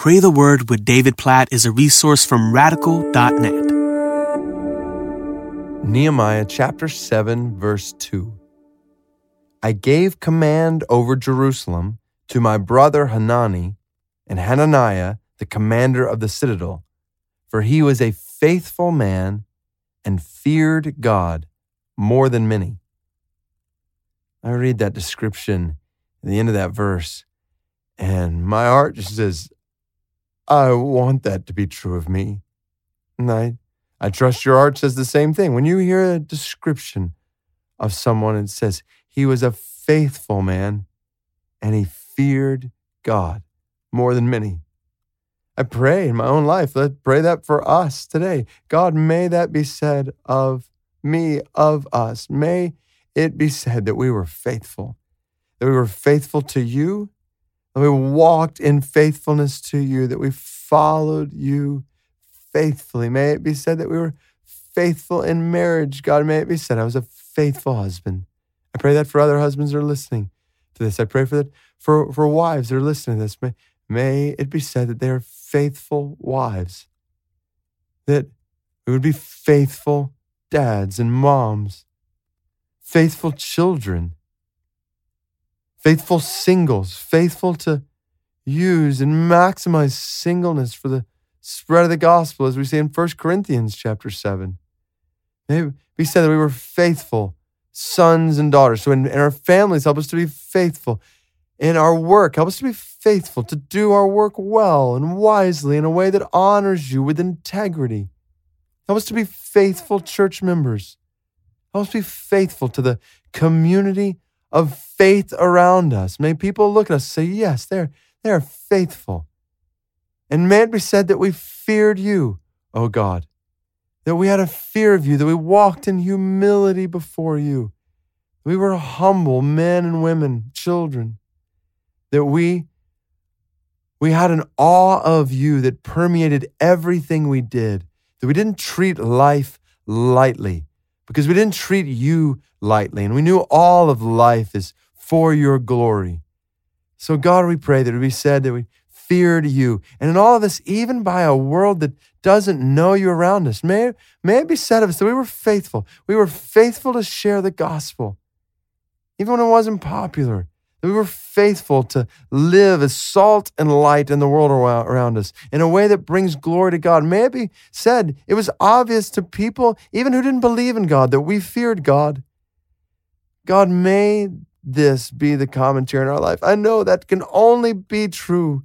Pray the Word with David Platt is a resource from radical.net. Nehemiah chapter 7, verse 2. I gave command over Jerusalem to my brother Hanani and Hananiah, the commander of the citadel, for he was a faithful man and feared God more than many. I read that description at the end of that verse, and my heart just says, I want that to be true of me. And I, I trust your heart says the same thing. When you hear a description of someone, it says, he was a faithful man and he feared God more than many. I pray in my own life, let pray that for us today. God, may that be said of me, of us. May it be said that we were faithful, that we were faithful to you that we walked in faithfulness to you, that we followed you faithfully. May it be said that we were faithful in marriage. God, may it be said I was a faithful husband. I pray that for other husbands that are listening to this. I pray for that for, for wives that are listening to this. May, may it be said that they are faithful wives, that we would be faithful dads and moms, faithful children faithful singles, faithful to use and maximize singleness for the spread of the gospel, as we see in 1 Corinthians chapter 7. Maybe we said that we were faithful sons and daughters. So in, in our families, help us to be faithful. In our work, help us to be faithful, to do our work well and wisely in a way that honors you with integrity. Help us to be faithful church members. Help us to be faithful to the community of faith around us. May people look at us and say, Yes, they're, they're faithful. And may it be said that we feared you, O God, that we had a fear of you, that we walked in humility before you. We were humble men and women, children, that we, we had an awe of you that permeated everything we did, that we didn't treat life lightly, because we didn't treat you lightly. And we knew all of life is for your glory. So, God, we pray that it be said that we feared you. And in all of this, even by a world that doesn't know you around us, may, may it be said of us that we were faithful. We were faithful to share the gospel, even when it wasn't popular that we were faithful to live as salt and light in the world around us in a way that brings glory to God. May it be said, it was obvious to people, even who didn't believe in God, that we feared God. God, may this be the commentary in our life. I know that can only be true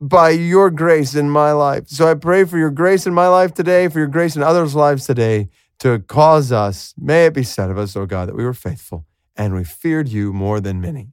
by your grace in my life. So I pray for your grace in my life today, for your grace in others' lives today, to cause us, may it be said of us, O oh God, that we were faithful and we feared you more than many.